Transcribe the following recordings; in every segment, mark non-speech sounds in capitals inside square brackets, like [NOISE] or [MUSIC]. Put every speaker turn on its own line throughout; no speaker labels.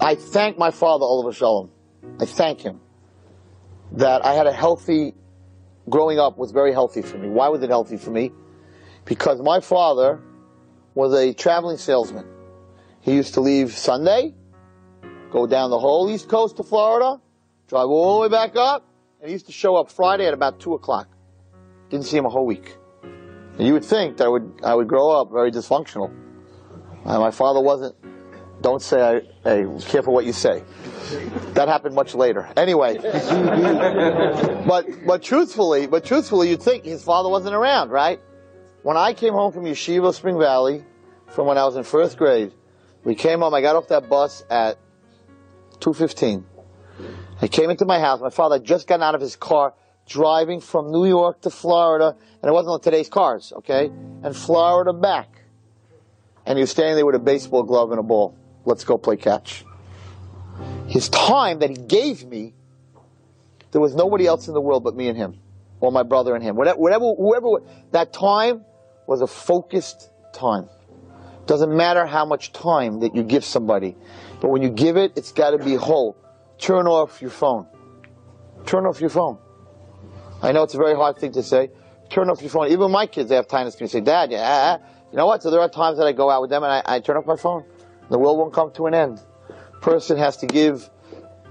I thank my father, olav hashalom. I thank him that I had a healthy, growing up was very healthy for me. Why was it healthy for me? Because my father was a traveling salesman. He used to leave Sunday, go down the whole east coast to Florida, drive all the way back up, and he used to show up Friday at about two o'clock. Didn't see him a whole week. And you would think that I would I would grow up very dysfunctional. Uh, my father wasn't. Don't say I. Hey, careful what you say. That happened much later. Anyway, [LAUGHS] but but truthfully, but truthfully, you'd think his father wasn't around, right? When I came home from Yeshiva Spring Valley, from when I was in first grade, we came home. I got off that bus at two fifteen. I came into my house. My father had just gotten out of his car, driving from New York to Florida, and it wasn't on today's cars, okay? And Florida back. And he was standing there with a baseball glove and a ball. Let's go play catch. His time that he gave me, there was nobody else in the world but me and him, or my brother and him. Whatever, whatever whoever, that time was a focused time. Doesn't matter how much time that you give somebody, but when you give it, it's got to be whole. Turn off your phone. Turn off your phone. I know it's a very hard thing to say. Turn off your phone. Even my kids, they have time to say, Dad, yeah, you know what? So there are times that I go out with them and I, I turn off my phone. The world won't come to an end. Person has to give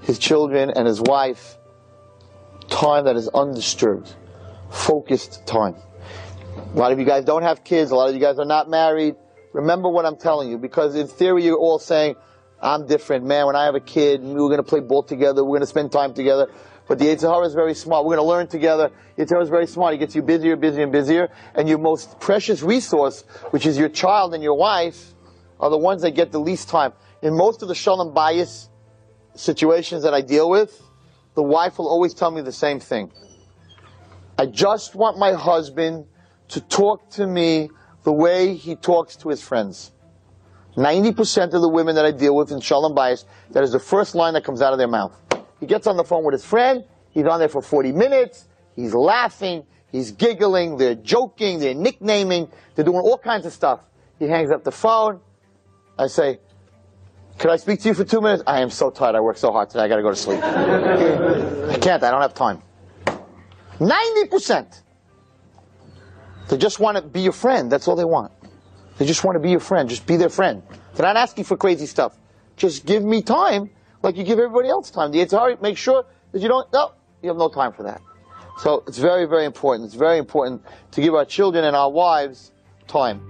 his children and his wife time that is undisturbed, focused time. A lot of you guys don't have kids. A lot of you guys are not married. Remember what I'm telling you, because in theory you're all saying, I'm different. Man, when I have a kid, we're going to play ball together, we're going to spend time together. But the Yetzer Hara is very smart. We're going to learn together. Yetzer Hara is very smart. He gets you busier, busier, and busier. And your most precious resource, which is your child and your wife, are the ones that get the least time. In most of the shalom bayis situations that I deal with, the wife will always tell me the same thing. I just want my husband to talk to me the way he talks to his friends. 90% of the women that I deal with in shalom bayis, that is the first line that comes out of their mouth. He gets on the phone with his friend, he's on there for 40 minutes, he's laughing, he's giggling, they're joking, they're nicknaming, they're doing all kinds of stuff. He hangs up the phone. I say, could I speak to you for two minutes? I am so tired. I worked so hard today. I got to go to sleep. [LAUGHS] I can't. I don't have time. 90%. They just want to be your friend. That's all they want. They just want to be your friend. Just be their friend. They're not asking for crazy stuff. Just give me time like you give everybody else time. The Yetzer Hara, make sure that you don't, no, you have no time for that. So it's very, very important. It's very important to give our children and our wives time.